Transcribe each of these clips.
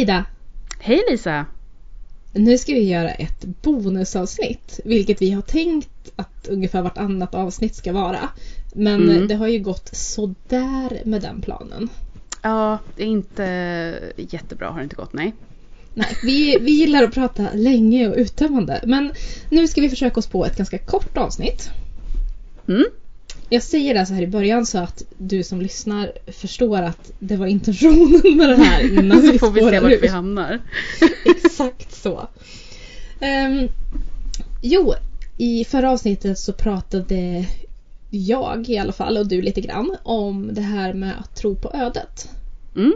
Ida! Hej Lisa! Nu ska vi göra ett bonusavsnitt, vilket vi har tänkt att ungefär vartannat avsnitt ska vara. Men Mm. det har ju gått sådär med den planen. Ja, det är inte jättebra har det inte gått, nej. Nej, vi, vi gillar att prata länge och uttömmande. Men nu ska vi försöka oss på ett ganska kort avsnitt. Mm. Jag säger det så här i början så att du som lyssnar förstår att det var intentionen med det här innan Så får vi se vart vi hamnar. Exakt så. Ehm, jo, i förra avsnittet så pratade jag i alla fall och du lite grann om det här med att tro på ödet. Mm.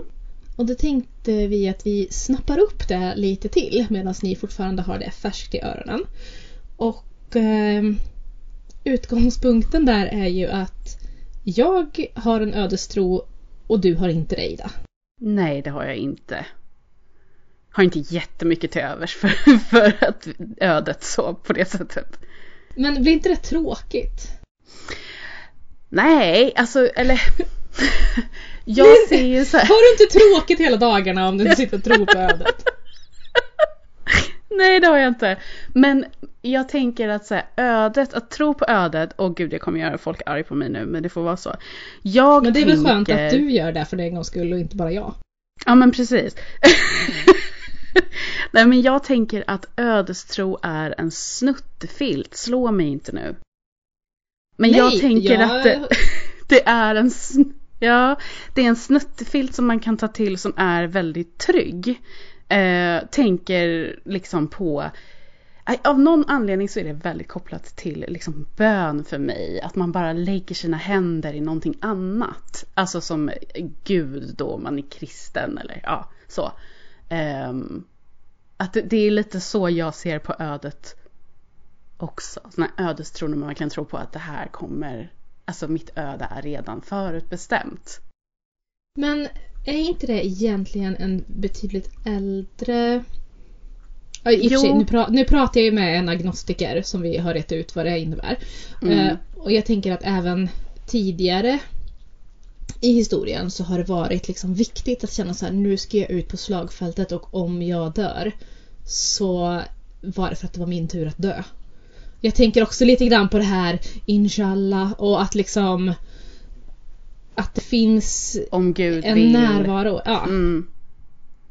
Och då tänkte vi att vi snappar upp det lite till medan ni fortfarande har det färskt i öronen. Och ehm, utgångspunkten där är ju att jag har en ödestro och du har inte det Ida. Nej, det har jag inte. Har inte jättemycket till övers för, för att ödet så på det sättet. Men blir inte det tråkigt? Nej, alltså eller... jag ser ju så här... Har du inte tråkigt hela dagarna om du inte sitter och tror på ödet? Nej det har jag inte. Men jag tänker att så här, ödet, att tro på ödet, och gud jag kommer göra folk arg på mig nu men det får vara så. Jag Men det är väl skönt tänker- att du gör det för en gångs skull och inte bara jag. Ja men precis. Nej men jag tänker att ödestro är en snuttefilt, slå mig inte nu. Men jag Nej, tänker jag- att det, det är en sn- Ja, det är en snuttefilt som man kan ta till som är väldigt trygg. Eh, tänker liksom på eh, Av någon anledning så är det väldigt kopplat till liksom bön för mig. Att man bara lägger sina händer i någonting annat. Alltså som Gud då, om man är kristen eller ja, så. Um, att det, det är lite så jag ser på ödet också. Sådana ödestron när man verkligen tror på att det här kommer, alltså mitt öde är redan förutbestämt. Men är inte det egentligen en betydligt äldre... I Jo. sig, nu, pra- nu pratar jag ju med en agnostiker som vi har rätt ut vad det innebär. Mm. Eh, och jag tänker att även tidigare i historien så har det varit liksom viktigt att känna så här nu ska jag ut på slagfältet och om jag dör så var det för att det var min tur att dö. Jag tänker också lite grann på det här inshallah och att liksom att det finns Om Gud en vill. närvaro. Ja. Mm.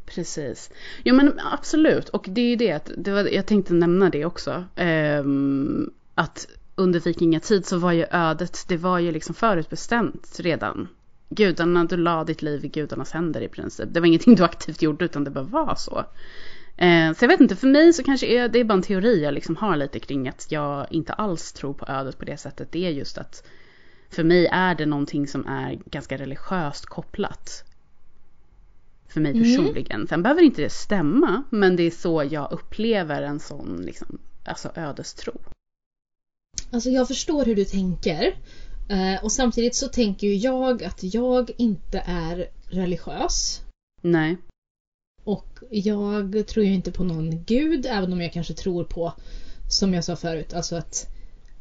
Precis. Jo men absolut. Och det är ju det det var, jag tänkte nämna det också. Ehm, att under vikingatid så var ju ödet, det var ju liksom förutbestämt redan. Gudarna, du la ditt liv i gudarnas händer i princip. Det var ingenting du aktivt gjorde utan det bara var så. Eh, så jag vet inte, för mig så kanske är det är bara en teori jag liksom har lite kring att jag inte alls tror på ödet på det sättet. Det är just att för mig är det någonting som är ganska religiöst kopplat. För mig Mm. personligen. Sen behöver inte det stämma, men det är så jag upplever en sån liksom, alltså ödestro. Alltså jag förstår hur du tänker. Eh, och samtidigt så tänker ju jag att jag inte är religiös. Nej. Och jag tror ju inte på någon gud, även om jag kanske tror på, som jag sa förut, alltså att,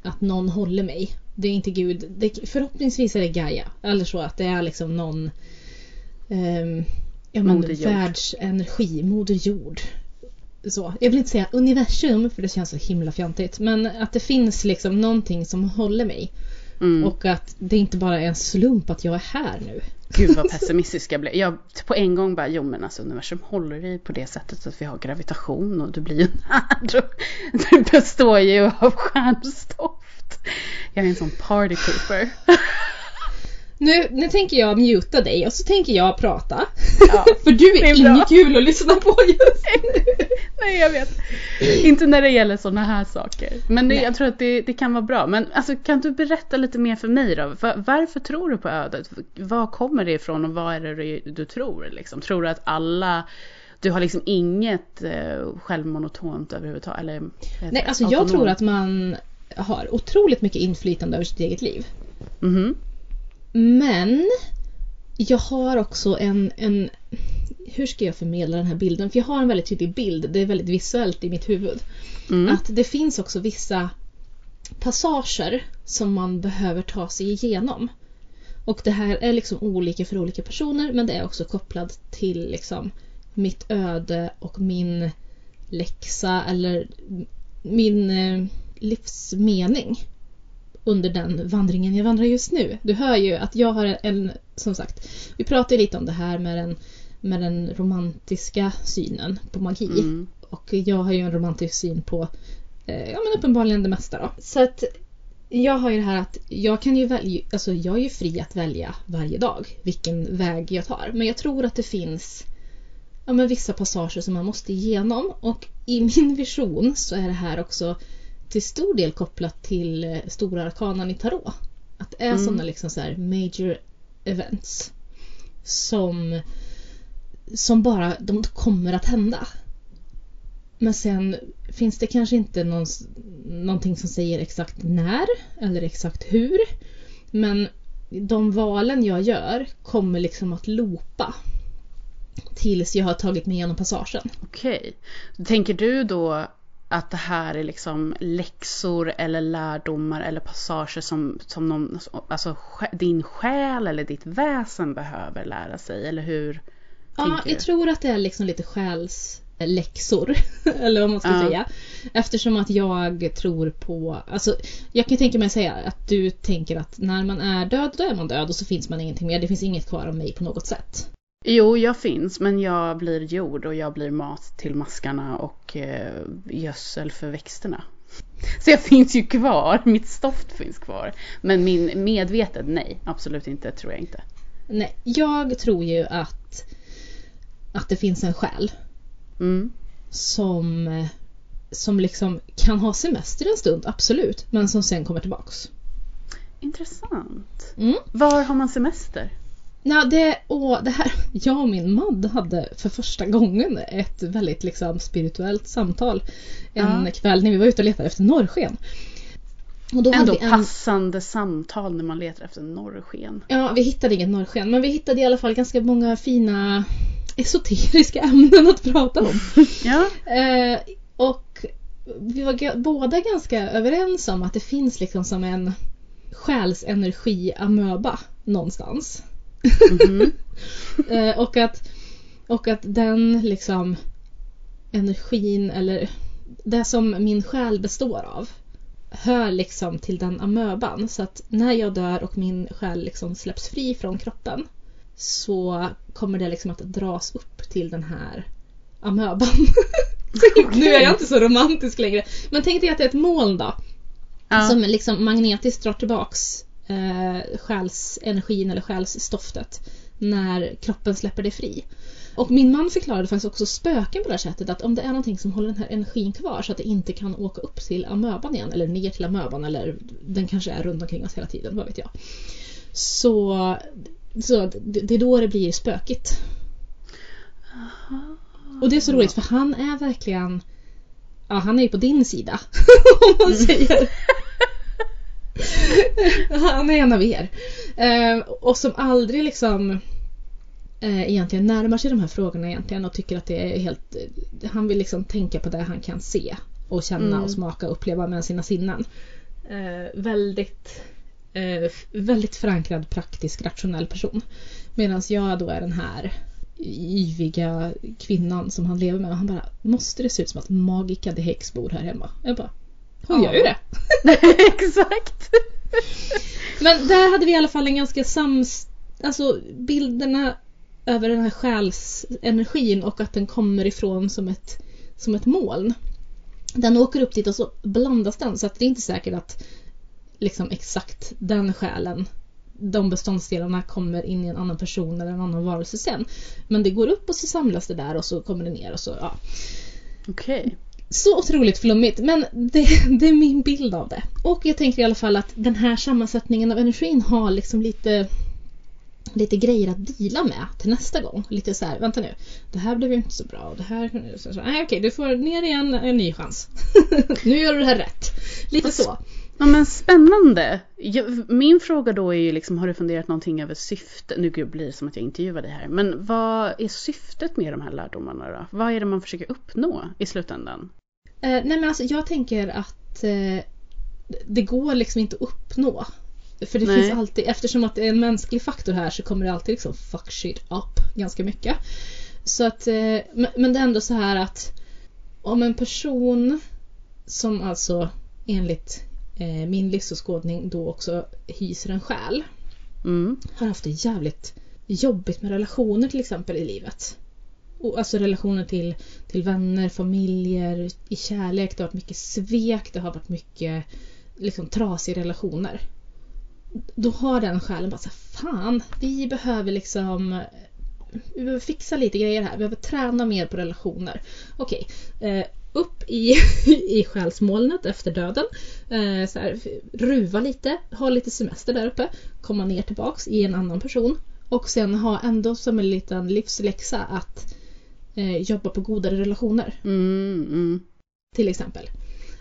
att någon håller mig. Det är inte gud. Det, förhoppningsvis är det Gaia. Eller så att det är liksom någon ja, men, världsenergi, Moder Jord. Så. Jag vill inte säga universum för det känns så himla fjantigt. Men att det finns liksom någonting som håller mig. Mm. Och att det inte bara är en slump att jag är här nu. Gud vad pessimistisk jag blev. Jag på en gång bara, jo men alltså universum håller i på det sättet att vi har gravitation och du blir ju när. Du består ju av stjärnstoft. Jag är en sån party pooper. Nu, nu tänker jag muta dig och så tänker jag prata. Ja, För du är, är inget kul att lyssna på just nu. Nej jag vet. Inte när det gäller sådana här saker. Men det, jag tror att det, det kan vara bra. Men alltså, kan du berätta lite mer för mig då? Va- Varför tror du på ödet? Var kommer det ifrån och vad är det du, du tror? Liksom? Tror du att alla du har liksom inget eh, självmonotont överhuvudtaget? Eller, Nej, alltså jag Autonom? tror att man har otroligt mycket inflytande över sitt eget liv. Mhm. Men jag har också en, en... Hur ska jag förmedla den här bilden? För jag har en väldigt tydlig bild. Det är väldigt visuellt i mitt huvud. Mm. Att det finns också vissa passager som man behöver ta sig igenom. Och det här är liksom olika för olika personer men det är också kopplat till liksom mitt öde och min läxa eller min eh, livsmening under den vandringen jag vandrar just nu. Du hör ju att jag har en, som sagt, vi pratade lite om det här med den, med den romantiska synen på magi. Mm. Och jag har ju en romantisk syn på, eh, ja men uppenbarligen det mesta då. Så att jag har ju det här att jag kan ju välja, alltså jag är ju fri att välja varje dag vilken väg jag tar. Men jag tror att det finns ja, men vissa passager som man måste igenom och i min vision så är det här också till stor del kopplat till eh, stora arkanan i tarot. Att det är Mm. sådana liksom så här major events som som bara de kommer att hända. Men sen finns det kanske inte någon, någonting som säger exakt när eller exakt hur. Men de valen jag gör kommer liksom att loopa tills jag har tagit mig igenom passagen. Okej. Tänker du då att det här är liksom läxor eller lärdomar eller passager som, som någon, alltså din själ eller ditt väsen behöver lära sig? Eller hur Ja, jag tror att det är liksom lite själsläxor. eller vad man ska Ja. säga. Eftersom att jag tror på, alltså jag kan tänka mig säga att du tänker att när man är död, då är man död och så finns man ingenting mer. Det finns inget kvar av mig på något sätt. Jo, jag finns, men jag blir jord och jag blir mat till maskarna och eh, gödsel för växterna. Så jag finns ju kvar, mitt stoft finns kvar. Men min medvetet, nej, absolut inte, tror jag inte. Nej, jag tror ju att, att det finns en själ Mm. som, som liksom kan ha semester en stund, absolut. Men som sen kommer tillbaks. Intressant. Mm. Var har man semester? Ja, det, och det här, jag och min man hade för första gången ett väldigt liksom spirituellt samtal en Ja. kväll när vi var ute och letade efter norrsken. Och då Ändå hade vi en, passande samtal när man letar efter norrsken. Ja, vi hittade inget norrsken men vi hittade i alla fall ganska många fina esoteriska ämnen att prata om. Ja, Eh, och vi var båda ganska överens om att det finns liksom som en själsenergi-amöba någonstans. Mhm. Eh, och, att, och att den liksom energin eller det som min själ består av hör liksom till den amöban. Så att när jag dör och min själ liksom släpps fri från kroppen så kommer det liksom att dras upp till den här amöban. Nu är jag inte så romantisk längre. Men tänk dig att det är ett moln då. ja. Som liksom magnetiskt drar tillbaks eh, själsenergin eller själsstoftet när kroppen släpper det fri. Och min man förklarade faktiskt också spöken på det här sättet att om det är någonting som håller den här energin kvar så att det inte kan åka upp till amöban igen eller ner till amöban eller den kanske är runt omkring oss hela tiden, vad vet jag. Så, så det är då det blir spökigt. Och det är så roligt för han är verkligen Ja, han är ju på din sida. Om man säger. han är en av er. Eh, och som aldrig liksom eh, egentligen närmar sig de här frågorna egentligen och tycker att det är helt... eh, Han vill liksom tänka på det han kan se och känna Mm. och smaka och uppleva med sina sinnen. Eh, väldigt, eh, väldigt förankrad, praktisk, rationell person. Medan jag då är den här yviga kvinnan som han lever med och han bara Måste det se ut som att Magica de Hex bor här hemma? Jag bara Hon Ja. gör ju det! Exakt! Men där hade vi i alla fall en ganska sams... Alltså bilderna över den här själsenergin och att den kommer ifrån som ett, som ett moln. Den åker upp dit och så blandas den så att det är inte säkert att liksom exakt den själen de beståndsdelarna kommer in i en annan person eller en annan varelse sen. Men det går upp och så samlas det där och så kommer det ner och så ja. Okej. Så otroligt flummigt men det, det är min bild av det. Och jag tänker i alla fall att den här sammansättningen av energin har liksom lite lite grejer att deala med till nästa gång. Lite så här, vänta nu, det här blev ju inte så bra och det här... Så, så, nej okej, du får ner igen en ny chans. nu gör du det här rätt. Lite så. Ja men spännande! Min fråga då är ju liksom, har du funderat någonting över syftet? Nu gud, blir det som att jag intervjuar dig här. Men vad är syftet med de här lärdomarna då? Vad är det man försöker uppnå i slutändan? Eh, nej men alltså jag tänker att eh, det går liksom inte att uppnå. För det Nej. finns alltid, eftersom att det är en mänsklig faktor här så kommer det alltid liksom fuck shit up ganska mycket. Så att, eh, men det är ändå så här att om en person som alltså enligt min livsåskådning då också hyser en själ Mm. har haft det jävligt jobbigt med relationer till exempel i livet. Och alltså relationer till, till vänner, familjer, i kärlek. Det har varit mycket svek, det har varit mycket liksom, trasiga relationer. Då har den själen bara så här, fan, vi behöver liksom vi behöver fixa lite grejer här. Vi behöver träna mer på relationer. Okej, eh, upp i, i själsmolnet efter döden. Eh, så här, ruva lite, ha lite semester där uppe. Komma ner tillbaks i en annan person. Och sen ha ändå som en liten livsläxa att eh, jobba på godare relationer. Mm, mm. Till exempel.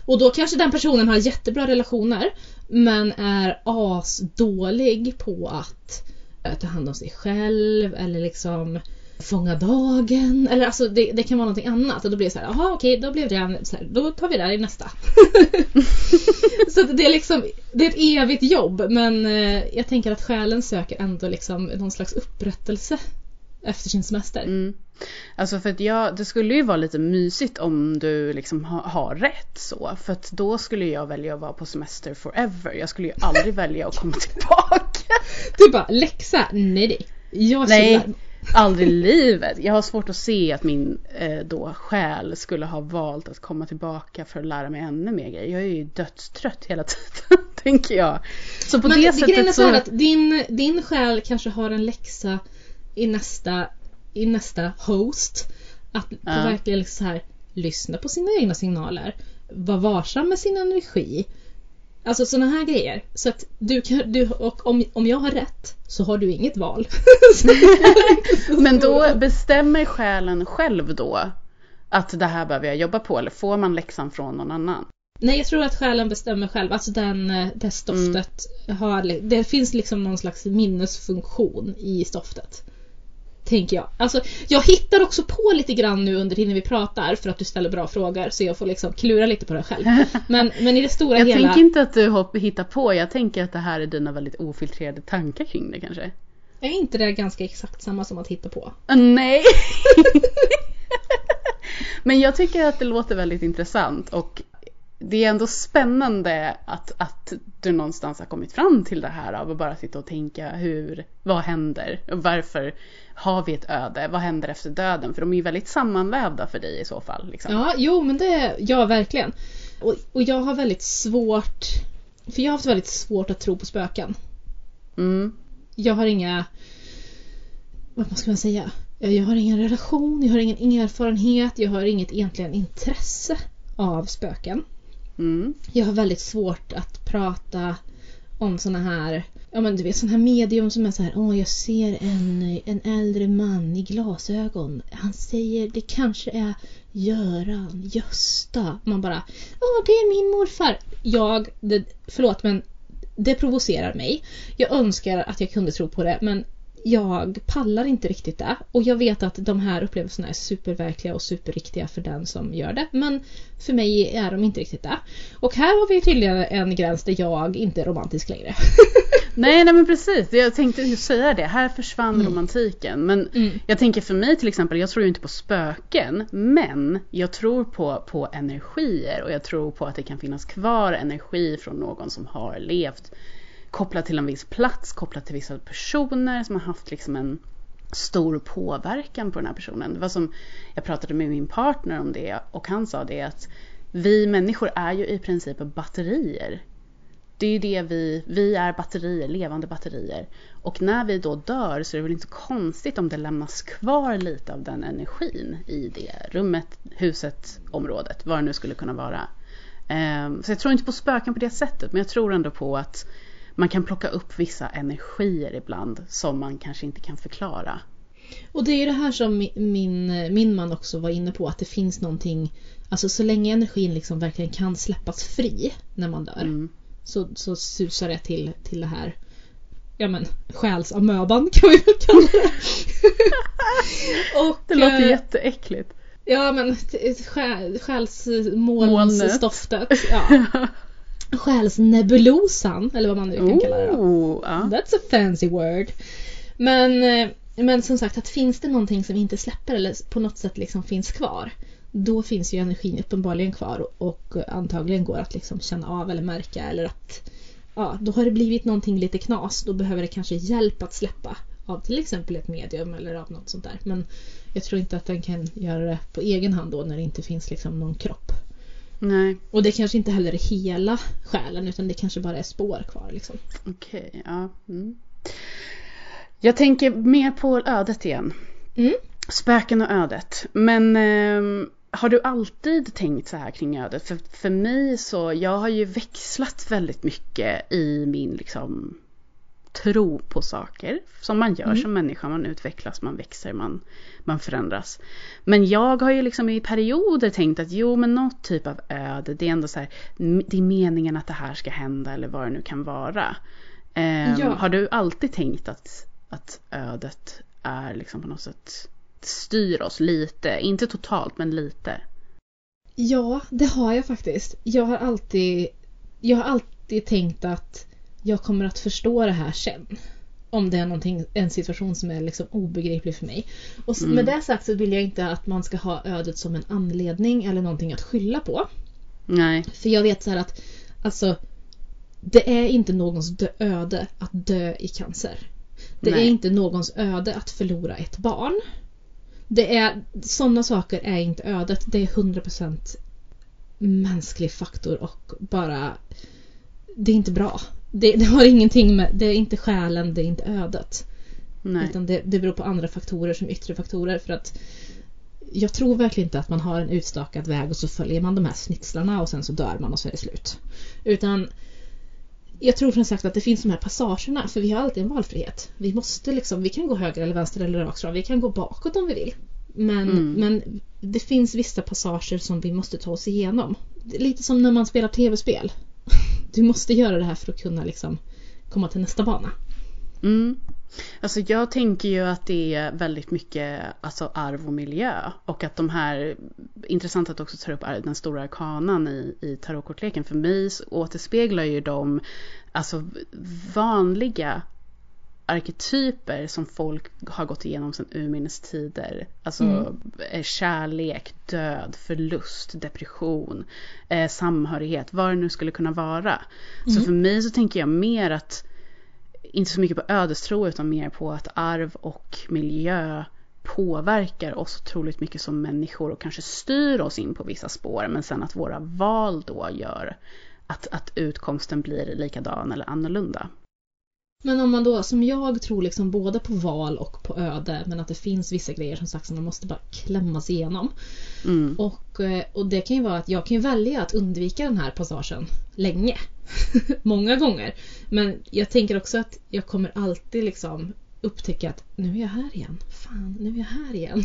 Och då kanske den personen har jättebra relationer men är asdålig på att eh, ta hand om sig själv eller liksom fånga dagen. Eller alltså det, det kan vara någonting annat. Och då blir det så här, jaha okej då blev det en, så här, då tar vi det här i nästa. så det är liksom, det är ett evigt jobb men eh, jag tänker att själen söker ändå liksom någon slags upprättelse efter sin semester. Mm. Alltså för att jag, det skulle ju vara lite mysigt om du liksom ha, har rätt så. För att då skulle jag välja att vara på semester forever. Jag skulle ju aldrig välja att komma tillbaka. Du bara, läxa? Nej nej. Jag Nej, chillar. aldrig i livet. Jag har svårt att se att min eh, då själ skulle ha valt att komma tillbaka för att lära mig ännu mer grejer. Jag är ju dödstrött hela tiden, tänker jag. Så på Men det det sättet grejen är så att din, din själ kanske har en läxa i nästa, i nästa host. Att Ja. verkligen liksom så här, lyssna på sina egna signaler. Vara varsam med sin energi. Alltså sådana här grejer. Så att du kan, du, och om, om jag har rätt så har du inget val. Men då bestämmer själen själv då att det här behöver jag jobba på eller får man läxan från någon annan? Nej, jag tror att själen bestämmer själv. Alltså den, eh, det stoftet har... Det finns liksom någon slags minnesfunktion i stoftet. Tänker jag. Alltså, jag hittar också på lite grann nu under tiden vi pratar för att du ställer bra frågor så jag får liksom klura lite på det själv. Men, men i det stora Jag hela... tänker inte att du hittar på, jag tänker att det här är dina väldigt ofiltrerade tankar kring det kanske. Är inte det ganska exakt samma som att hitta på? Ah, Nej! Men jag tycker att det låter väldigt intressant och det är ändå spännande att, att du någonstans har kommit fram till det här av att bara sitta och tänka hur, vad händer? Och varför har vi ett öde? Vad händer efter döden? För de är ju väldigt sammanvävda för dig i så fall. Liksom. Ja, jo men det... Ja, verkligen. Och, och jag har väldigt svårt... För jag har haft väldigt svårt att tro på spöken. Mm. jag har inga... Vad ska man säga? Jag har ingen relation, jag har ingen erfarenhet, jag har inget egentligen intresse av spöken. Mm. Jag har väldigt svårt att prata om såna här Ja men du vet sån här medium som är så här, åh jag ser en, en äldre man i glasögon. Han säger det kanske är Göran, Gösta. Man bara, åh det är min morfar. Jag, det, förlåt men det provocerar mig. Jag önskar att jag kunde tro på det men jag pallar inte riktigt det. Och jag vet att de här upplevelserna är superverkliga och superriktiga för den som gör det. Men för mig är de inte riktigt det. Och här har vi tydligen en gräns där jag inte är romantisk längre. Nej, nej men precis, jag tänkte just säga det. Här försvann Mm. romantiken. Men Mm. jag tänker för mig till exempel, jag tror ju inte på spöken. Men jag tror på, på energier och jag tror på att det kan finnas kvar energi från någon som har levt kopplat till en viss plats, kopplat till vissa personer som har haft liksom en stor påverkan på den här personen. Det var som jag pratade med min partner om det och han sa det att vi människor är ju i princip batterier. Det är ju det vi, vi är batterier, levande batterier. Och när vi då dör så är det väl inte konstigt om det lämnas kvar lite av den energin i det rummet, huset, området, vad det nu skulle kunna vara. Ehm, så jag tror inte på spöken på det sättet, men jag tror ändå på att man kan plocka upp vissa energier ibland som man kanske inte kan förklara. Och det är det här som mi- min, min man också var inne på, att det finns någonting, alltså så länge energin liksom verkligen kan släppas fri när man dör, Mm. så, så susar det till, till det här, ja men själsamöban kan vi väl kalla det. Och, Det låter eh, jätteäckligt. Ja men själ-. Ja. Själsnebulosan, eller vad man nu kan kalla det då. Oh. That's a fancy word. Men eh, men som sagt, att finns det någonting som inte släpper eller på något sätt liksom finns kvar. Då finns ju energin uppenbarligen kvar och antagligen går att liksom känna av eller märka eller att ja, då har det blivit någonting lite knas. Då behöver det kanske hjälp att släppa av till exempel ett medium eller av något sånt där. Men jag tror inte att den kan göra det på egen hand då när det inte finns liksom någon kropp. Nej. Och det kanske inte heller är hela själen utan det kanske bara är spår kvar liksom. Okej, okay, ja. Mm. Jag tänker mer på ödet igen. Mm. Spöken och ödet. Men eh, har du alltid tänkt så här kring ödet? För, för mig så, jag har ju växlat väldigt mycket i min liksom tro på saker. Som man gör mm. som människa, man utvecklas, man växer, man, man förändras. Men jag har ju liksom i perioder tänkt att jo men något typ av öde, det är ändå så här, det är meningen att det här ska hända eller vad det nu kan vara. Eh, ja. Har du alltid tänkt att, att ödet är liksom på något sätt styr oss lite, inte totalt men lite? Ja, det har jag faktiskt. Jag har alltid, jag har alltid tänkt att jag kommer att förstå det här sen. Om det är en situation som är liksom obegriplig för mig. Och mm. med det sagt så vill jag inte att man ska ha ödet som en anledning eller någonting att skylla på. Nej. För jag vet så här att alltså det är inte någons öde att dö i cancer. Det Nej. är inte någons öde att förlora ett barn. Det är, sådana saker är inte ödet. Det är 100% mänsklig faktor och bara det är inte bra. Det, det, har ingenting med, det är inte själen, det är inte ödet. Nej. Utan det, det beror på andra faktorer som yttre faktorer för att jag tror verkligen inte att man har en utstakad väg och så följer man de här snitslarna och sen så dör man och så är det slut. Utan jag tror som sagt att det finns de här passagerna för vi har alltid en valfrihet. Vi måste liksom, vi kan gå höger eller vänster eller rakt fram. Vi kan gå bakåt om vi vill. Men, mm. men det finns vissa passager som vi måste ta oss igenom. Lite som när man spelar tv-spel. Du måste göra det här för att kunna liksom komma till nästa bana. Mm. Alltså jag tänker ju att det är väldigt mycket alltså arv och miljö och att de här, intressant att också ta upp den stora arkanan i, i tarotkortleken, för mig återspeglar ju de alltså vanliga arketyper som folk har gått igenom sedan urminnes tider. Alltså mm. Eh, kärlek, död, förlust, depression, eh, samhörighet, vad det nu skulle kunna vara. Mm. Så för mig så tänker jag mer att, inte så mycket på ödestro utan mer på att arv och miljö påverkar oss otroligt mycket som människor och kanske styr oss in på vissa spår men sen att våra val då gör att, att utkomsten blir likadan eller annorlunda. Men om man då, som jag tror liksom både på val och på öde, men att det finns vissa grejer som sagt som man måste bara klämmas igenom. Mm. Och, eh, och det kan ju vara att jag kan välja att undvika den här passagen länge. Många gånger. Men jag tänker också att jag kommer alltid liksom upptäcka att nu är jag här igen. Fan, nu är jag här igen.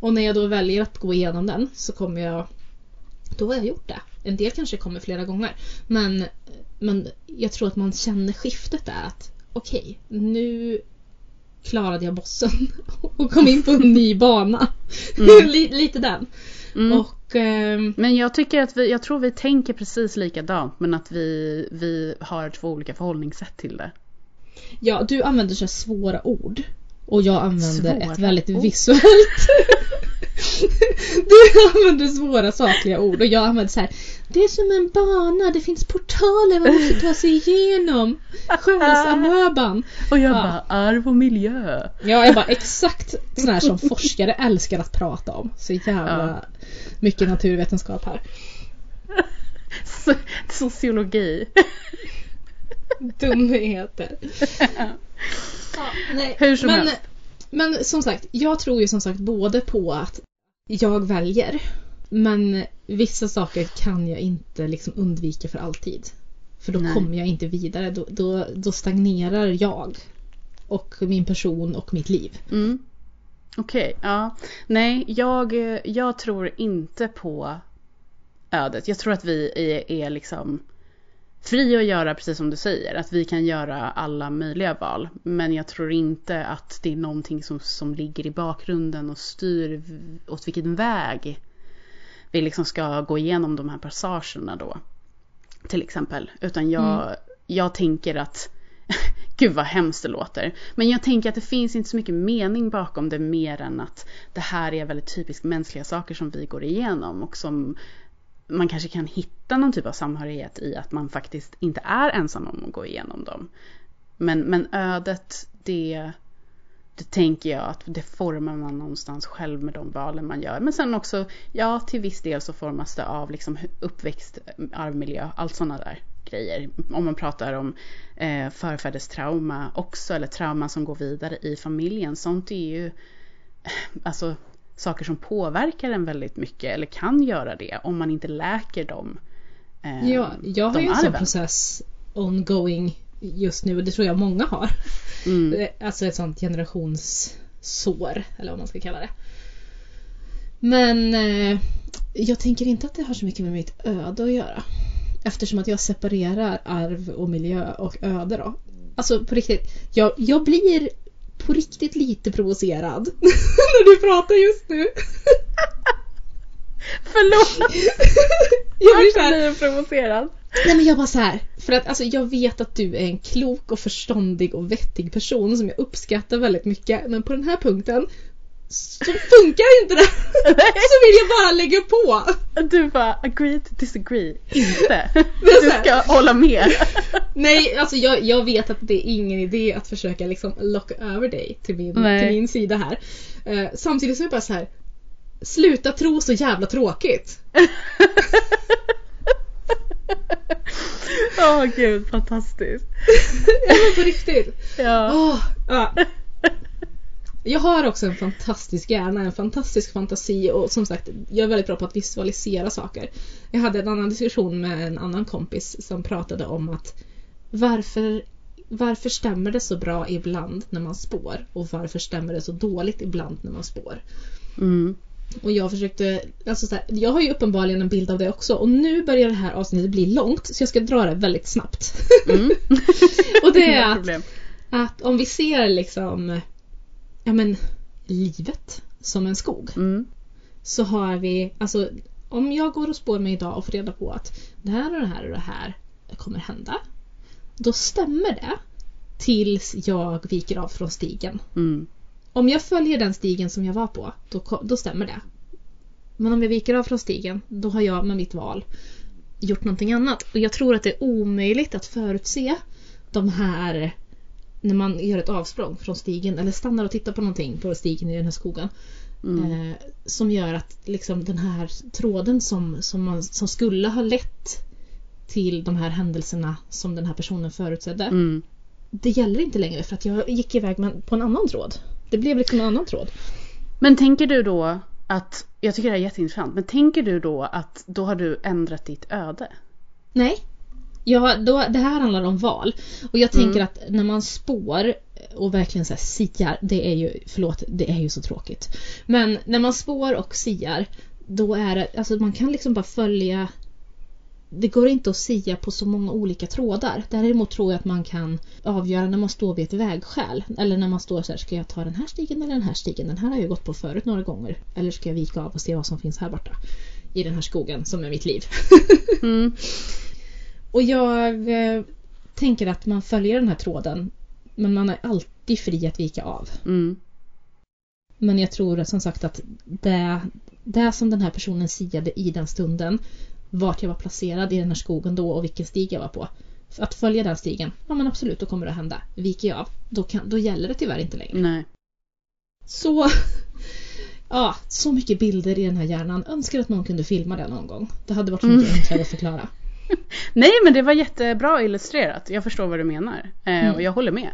Och när jag då väljer att gå igenom den så kommer jag då har jag gjort det. En del kanske kommer flera gånger. Men, men jag tror att man känner skiftet där. Att okej, nu klarade jag bossen och kom in på en ny bana. Mm. Lite den. Mm. Och, eh, men jag tycker att vi, jag tror vi tänker precis likadant men att vi, vi har två olika förhållningssätt till det. Ja, du använder så svåra ord. Och jag använder svåra ett väldigt ord. visuellt. du använder svåra sakliga ord och jag använder så här. Det är som en bana, det finns portaler man måste ta sig igenom. Själsamöban. Och jag ja. bara, arv och miljö. Ja, jag bara exakt sån här som forskare älskar att prata om. Så jävla ja. mycket naturvetenskap här. Sociologi. Dumheter. Ja, nej. Hur som men, helst. Men som sagt, jag tror ju som sagt både på att jag väljer men vissa saker kan jag inte liksom undvika för alltid. För då Nej. kommer jag inte vidare. Då, då, då, stagnerar jag. Och min person och mitt liv. Mm. Okej, okay, ja. Nej, jag, jag tror inte på ödet. Jag tror att vi är, är liksom fria att göra precis som du säger. Att vi kan göra alla möjliga val. Men jag tror inte att det är någonting som, som ligger i bakgrunden och styr åt vilken väg vi liksom ska gå igenom de här passagerna då. Till exempel. Utan jag, mm. jag tänker att Gud vad hemskt det låter. Men jag tänker att det finns inte så mycket mening bakom det mer än att det här är väldigt typiskt mänskliga saker som vi går igenom och som man kanske kan hitta någon typ av samhörighet i att man faktiskt inte är ensam om att gå igenom dem. Men, men ödet, det, det tänker jag att det formar man någonstans själv med de valen man gör. Men sen också, ja till viss del så formas det av liksom uppväxt, arvmiljö, allt sådana där grejer. Om man pratar om eh, förfäders trauma också, eller trauma som går vidare i familjen. Sånt är ju alltså, saker som påverkar en väldigt mycket, eller kan göra det, om man inte läker dem. Eh, ja, jag har ju en sån process ongoing just nu och det tror jag många har. Mm. Alltså ett sånt generationssår eller vad man ska kalla det. Men eh, jag tänker inte att det har så mycket med mitt öde att göra. Eftersom att jag separerar arv och miljö och öde då. Alltså på riktigt, jag, jag blir på riktigt lite provocerad när du pratar just nu. Förlåt! jag blir såhär... provocerad? Nej men jag bara så här, för att alltså, jag vet att du är en klok och förståndig och vettig person som jag uppskattar väldigt mycket. Men på den här punkten så funkar inte det. så vill jag bara lägga på. Du bara agree to disagree. Inte. Du ska hålla med. Nej, alltså jag, jag vet att det är ingen idé att försöka liksom locka över dig till min, till min sida här. Uh, samtidigt så är jag bara så här. Sluta tro så jävla tråkigt. Åh oh, gud, fantastiskt. ja men på riktigt. Ja. Oh, ja. Jag har också en fantastisk hjärna, en fantastisk fantasi och som sagt, jag är väldigt bra på att visualisera saker. Jag hade en annan diskussion med en annan kompis som pratade om att varför, varför stämmer det så bra ibland när man spår och varför stämmer det så dåligt ibland när man spår? Mm. Och jag försökte, alltså så här, jag har ju uppenbarligen en bild av det också och nu börjar det här avsnittet bli långt så jag ska dra det väldigt snabbt. Mm. och det är att, att om vi ser liksom ja men livet som en skog. Mm. Så har vi, alltså om jag går och spår mig idag och får reda på att det här och det här och det här kommer hända. Då stämmer det tills jag viker av från stigen. Mm. Om jag följer den stigen som jag var på, då, då stämmer det. Men om jag viker av från stigen, då har jag med mitt val gjort någonting annat. Och jag tror att det är omöjligt att förutse de här när man gör ett avsprång från stigen eller stannar och tittar på någonting på stigen i den här skogen. Mm. Eh, som gör att liksom den här tråden som, som, man, som skulle ha lett till de här händelserna som den här personen förutsedde. Mm. Det gäller inte längre för att jag gick iväg på en annan tråd. Det blev liksom en annan tråd. Men tänker du då att, jag tycker det är jätteintressant, men tänker du då att då har du ändrat ditt öde? Nej, Ja, då, det här handlar om val. Och jag tänker mm. att när man spår och verkligen så här siar, det är ju, förlåt, det är ju så tråkigt. Men när man spår och siar, då är det, alltså man kan liksom bara följa det går inte att sia på så många olika trådar. Däremot tror jag att man kan avgöra när man står vid ett vägskäl. Eller när man står så här, ska jag ta den här stigen eller den här stigen? Den här har jag gått på förut några gånger. Eller ska jag vika av och se vad som finns här borta? I den här skogen som är mitt liv. mm. Och jag eh, tänker att man följer den här tråden. Men man är alltid fri att vika av. Mm. Men jag tror som sagt att det, det som den här personen siade i den stunden. Vart jag var placerad i den här skogen då och vilken stig jag var på. Att följa den stigen, ja men absolut då kommer det att hända. Viker jag av, då, kan, då gäller det tyvärr inte längre. Nej. Så Ja, så mycket bilder i den här hjärnan. Önskar att någon kunde filma det någon gång. Det hade varit så mycket mm. enklare att förklara. Nej men det var jättebra illustrerat. Jag förstår vad du menar. Eh, mm. Och jag håller med.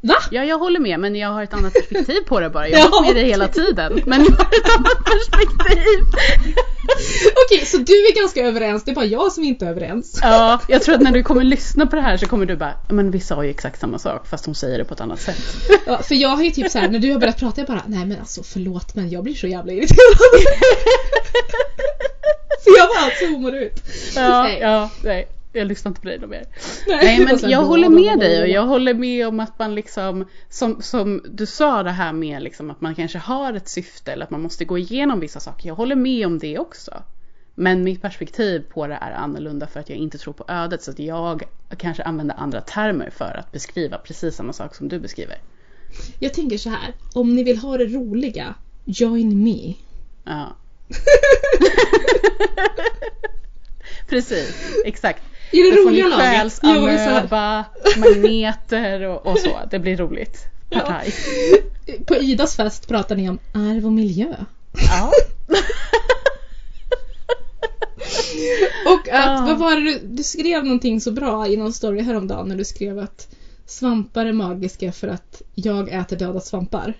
Va? Ja, jag håller med men jag har ett annat perspektiv på det bara. Jag har varit med dig hela tiden. Men jag har ett annat perspektiv. Okej, så du är ganska överens. Det är bara jag som inte är överens. Ja, jag tror att när du kommer lyssna på det här så kommer du bara, men vi sa ju exakt samma sak fast hon säger det på ett annat sätt. Ja, för jag har ju typ så här, när du har börjat prata, jag bara, nej men alltså förlåt men jag blir så jävla irriterad. så jag bara zoomar ut. Ja, nej. ja, nej jag lyssnar inte på dig mer. Nej, Nej men jag håller med dig och jag håller med om att man liksom, som, som du sa det här med liksom att man kanske har ett syfte eller att man måste gå igenom vissa saker. Jag håller med om det också. Men mitt perspektiv på det är annorlunda för att jag inte tror på ödet så att jag kanske använder andra termer för att beskriva precis samma sak som du beskriver. Jag tänker så här, om ni vill ha det roliga, join me. Ja. precis, exakt. I det får ni roliga laget. Jag är så här, själsamöba, magneter och, och så. Det blir roligt. Partaj. på Idas fest pratar ni om arv och miljö. Ja. Och att, Ah. vad var det du, du skrev någonting så bra i någon story häromdagen när du skrev att svampar är magiska för att jag äter döda svampar.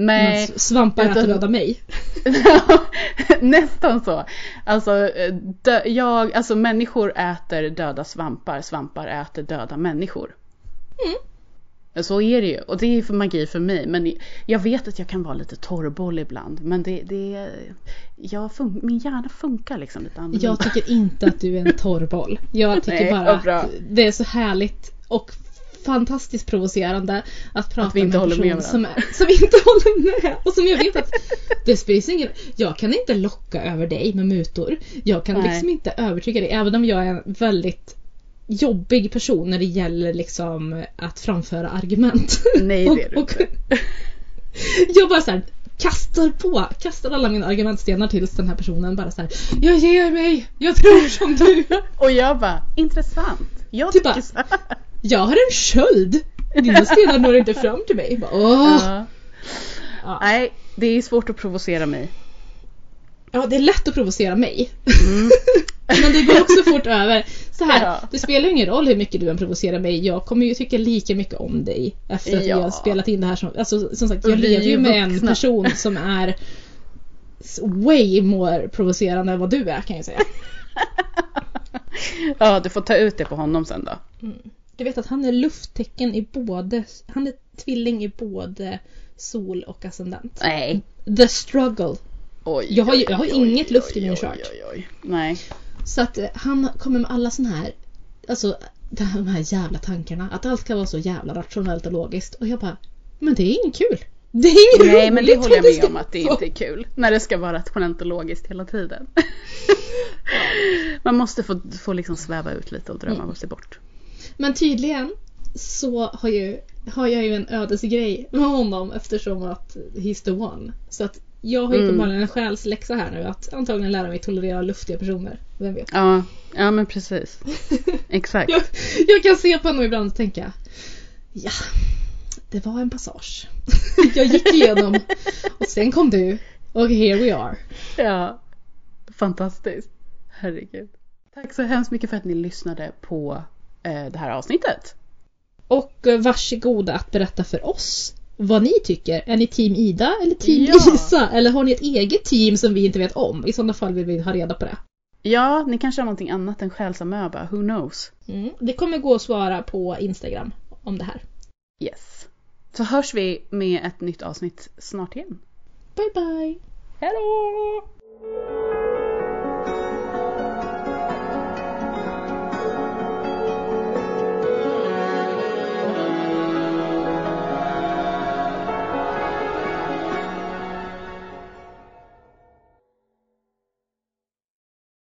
Nej, svampar utan- äter döda mig. nästan så. Alltså, eh, dö, jag, alltså människor äter döda svampar, svampar äter döda människor. Mm. Så är det ju. Och det är för magi för mig. Men jag vet att jag kan vara lite torrboll ibland. Men det, det jag fun- min hjärna funkar liksom lite annorlunda. Jag tycker inte att du är en torrboll. Jag tycker Nej, bara att det är så härligt och fantastiskt provocerande att prata Att vi inte med en person med som, är, som inte håller med. Och som jag vet att det spelar ingen Jag kan inte locka över dig med mutor. Jag kan Nej. liksom inte övertyga dig även om jag är en väldigt jobbig person när det gäller liksom att framföra argument. Nej, det är du inte. jag bara så här kastar på, kastar alla mina argumentstenar tills den här personen bara så här. Jag ger mig, jag tror som du. Och jag bara, intressant. Jag Typ tycker bara- så här. Jag har en sköld. Dina stenar når inte fram till mig. Bara, Åh. Ja. Nej, det är svårt att provocera mig. Ja, det är lätt att provocera mig. Mm. Men det går också fort över. Så här, Ja. det spelar ingen roll hur mycket du än provocerar mig. Jag kommer ju tycka lika mycket om dig efter att vi Ja. har spelat in det här. Som, alltså, som sagt, jag vi lever ju med en person som är way more provocerande än vad du är kan jag säga. Ja, du får ta ut det på honom sen då. Du vet att han är lufttecken i både, han är tvilling i både sol och ascendent. Nej. The struggle. Oj, Jag har jag har oj, inget oj, luft i min chart. Nej. Så att eh, han kommer med alla såna här, alltså de här jävla tankarna. Att allt ska vara så jävla rationellt och logiskt. Och jag bara, men det är inget kul. Det är inget Nej, men det håller jag med om att det inte är kul. När det ska vara rationellt och logiskt hela tiden. Man måste få, få liksom sväva ut lite och drömma Mm. sig bort. Men tydligen så har, ju, har jag ju en ödesgrej med honom eftersom att he's the one. Så att jag har ju Mm. uppenbarligen en själsläxa här nu att antagligen lära mig tolerera luftiga personer. Vem vet? Ja, ja men precis. Exakt. Jag, jag kan se på honom ibland och tänka Ja, det var en passage. jag gick igenom och sen kom du och here we are. Ja. Fantastiskt. Herregud. Tack så hemskt mycket för att ni lyssnade på det här avsnittet. Och eh, varsågoda att berätta för oss vad ni tycker. Är ni team Ida eller team Ja. Isa? Eller har ni ett eget team som vi inte vet om? I sådana fall vill vi ha reda på det. Ja, ni kanske har någonting annat än själsamöba. Who knows? Mm. Det kommer gå att svara på Instagram om det här. Yes. Så hörs vi med ett nytt avsnitt snart igen. Bye bye! Hejdå!